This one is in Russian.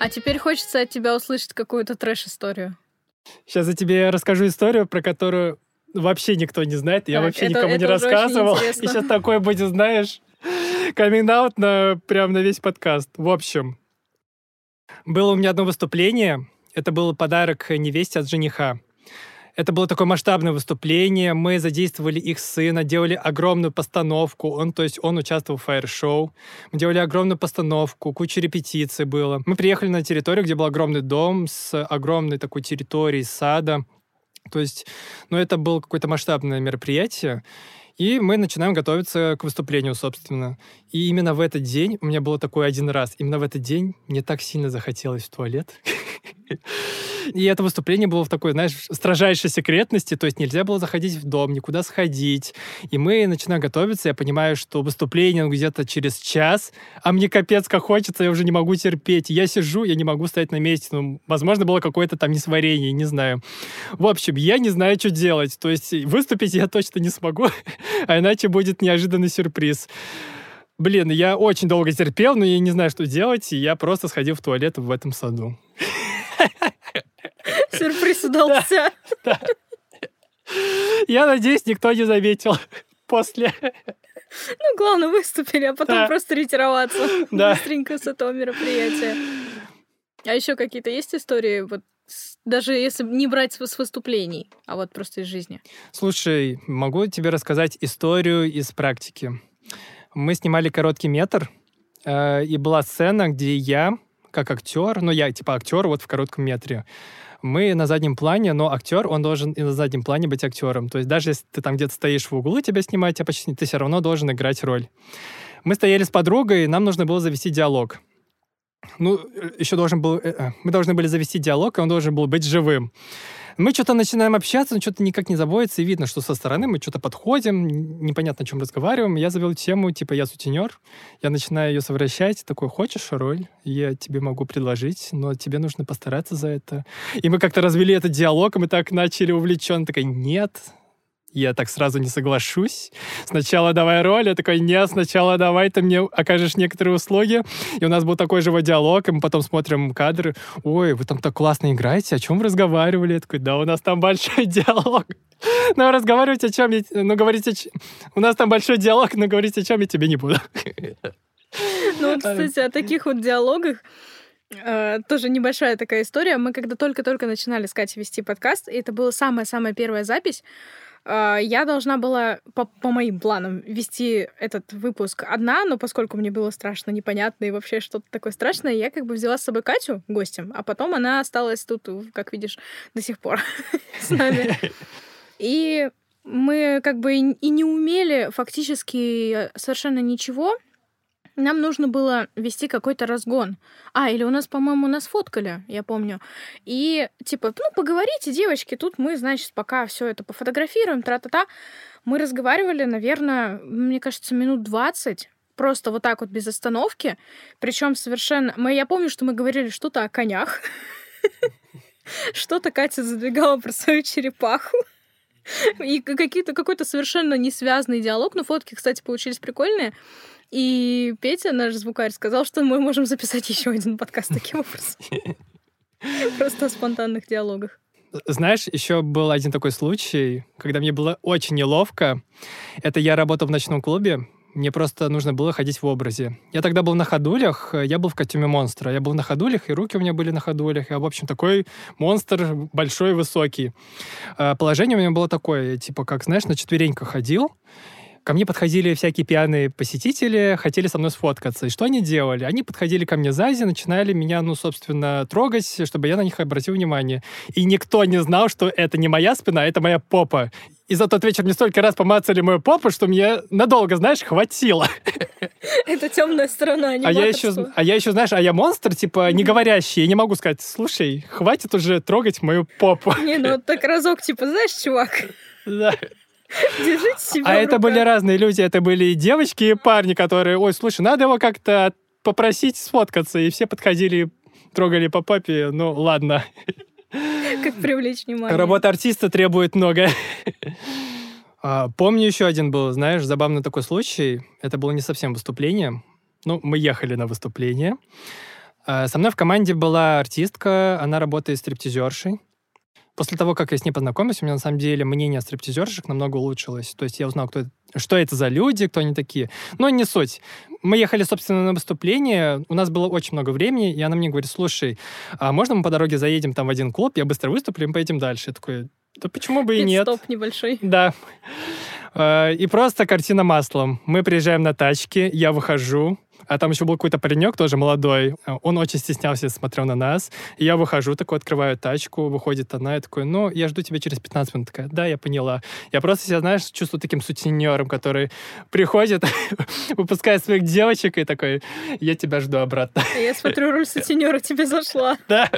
А теперь хочется от тебя услышать какую-то трэш-историю. Сейчас я тебе расскажу историю, про которую вообще никто не знает. Я Так, вообще это- никому это не рассказывал. И сейчас такой будет, знаешь, камин на прям на весь подкаст. В общем, было у меня одно выступление. Это был подарок невесте от жениха. Это было такое масштабное выступление. Мы задействовали их сына, делали огромную постановку. Он, то есть, он участвовал в фаер-шоу. Мы делали огромную постановку, куча репетиций было. Мы приехали на территорию, где был огромный дом с огромной такой территорией сада. То есть, ну, это было какое-то масштабное мероприятие. И мы начинаем готовиться к выступлению, собственно. И именно в этот день, у меня было такой один раз, именно в этот день мне так сильно захотелось в туалет. И это выступление было в такой, знаешь, строжайшей секретности, то есть нельзя было заходить в дом, никуда сходить. И мы начинаем готовиться, я понимаю, что выступление ну, где-то через час, а мне капец как хочется, я уже не могу терпеть. Я сижу, я не могу стоять на месте. Ну, возможно, было какое-то там несварение, не знаю. В общем, я не знаю, что делать. То есть выступить я точно не смогу, а иначе будет неожиданный сюрприз. Блин, я очень долго терпел, но я не знаю, что делать, и я просто сходил в туалет в этом саду. Сюрприз удался. Я надеюсь, никто не заметил после. Ну, главное, выступили, а потом Да. просто ретироваться Да. быстренько с этого мероприятия. А еще какие-то есть истории, вот даже если не брать с с выступлений, а вот просто из жизни? Слушай, могу тебе рассказать историю из практики. Мы снимали короткий метр, э, и была сцена, где я, как актер, ну я типа актер вот в коротком метре, мы на заднем плане, но актер, он должен и на заднем плане быть актером. То есть даже если ты там где-то стоишь в углу, тебя снимать, тебя почти ты все равно должен играть роль. Мы стояли с подругой, нам нужно было завести диалог. Ну, еще должен был... э, э, Мы должны были завести диалог, и он должен был быть живым. Мы что-то начинаем общаться, но что-то никак не заводится, и видно, что со стороны мы что-то подходим, непонятно, о чем разговариваем. Я завел тему, типа, я сутенер, я начинаю ее совращать, такой, хочешь роль? Я тебе могу предложить, но тебе нужно постараться за это. И мы как-то развели этот диалог, и мы так начали увлеченно, такая, нет, я так сразу не соглашусь. Сначала давай роль, я такой, нет, сначала давай ты мне окажешь некоторые услуги. И у нас был такой же вот диалог, и мы потом смотрим кадры. Ой, вы там так классно играете, о чем вы разговаривали? Я такой, да, у нас там большой диалог. Ну, разговаривать о чем. Ну, говорить о У нас там большой диалог, но говорить о чем я тебе не буду. Ну, кстати, о таких вот диалогах э, тоже небольшая такая история. Мы когда только-только начинали с Катей вести подкаст, и это была самая-самая первая запись, я должна была по, по моим планам вести этот выпуск одна, но поскольку мне было страшно, непонятно и вообще что-то такое страшное, я как бы взяла с собой Катю гостем, а потом она осталась тут, как видишь, до сих пор с нами. И мы как бы и не умели фактически совершенно ничего. Нам нужно было вести какой-то разгон. А, или у нас, по-моему, нас фоткали, я помню. И типа, ну, поговорите, девочки, тут мы, значит, пока все это пофотографируем, тра-та-та. Мы разговаривали, наверное, мне кажется, минут 20 просто вот так вот без остановки. Причем совершенно... Мы, я помню, что мы говорили что-то о конях. Что-то Катя задвигала про свою черепаху. И какие-то, какой-то совершенно несвязанный диалог. Но фотки, кстати, получились прикольные. И Петя, наш звукарь, сказал, что мы можем записать еще один подкаст таким образом. Просто о спонтанных диалогах. Знаешь, еще был один такой случай, когда мне было очень неловко. Это я работал в ночном клубе, мне просто нужно было ходить в образе. Я тогда был на ходулях, я был в костюме монстра. Я был на ходулях, и руки у меня были на ходулях. Я, в общем, такой монстр большой, высокий. Э, Положение у меня было такое, типа, как, знаешь, на четвереньках ходил, Ко мне подходили всякие пьяные посетители, хотели со мной сфоткаться. И что они делали? Они подходили ко мне сзади, начинали меня, ну, собственно, трогать, чтобы я на них обратил внимание. И никто не знал, что это не моя спина, а это моя попа. И за тот вечер мне столько раз помацали мою попу, что мне надолго, знаешь, хватило. Это темная сторона А я еще, а я еще, знаешь, а я монстр, типа, не говорящий. Я не могу сказать, слушай, хватит уже трогать мою попу. Не, ну так разок, типа, знаешь, чувак, Да. Держите себя А это были разные люди. Это были и девочки, и парни, которые, ой, слушай, надо его как-то попросить сфоткаться. И все подходили, трогали по папе. Ну, ладно. Как привлечь внимание. Работа артиста требует много. А, Помню еще один был, знаешь, забавный такой случай. Это было не совсем выступление. Ну, мы ехали на выступление. А, Со мной в команде была артистка, она работает стриптизершей. После того, как я с ней познакомился, у меня на самом деле мнение о стриптизершах намного улучшилось. То есть я узнал, кто это- что это за люди, кто они такие. Но не суть. Мы ехали, собственно, на выступление, у нас было очень много времени, и она мне говорит, слушай, а можно мы по дороге заедем там в один клуб, я быстро выступлю, и мы поедем дальше. Я такой, да почему бы и нет? Стоп небольшой. Да. Э, И просто картина маслом. Мы приезжаем на тачке, я выхожу, а там еще был какой-то паренек, тоже молодой. Э, Он очень стеснялся, смотрел на нас. И я выхожу, такой открываю тачку, выходит она, и такой, ну, я жду тебя через 15 минут. Такая, да, я поняла. Я просто себя, знаешь, чувствую таким сутенером, который приходит, выпускает своих девочек и такой, я тебя жду обратно. Я смотрю, роль сутенера тебе зашла. Да.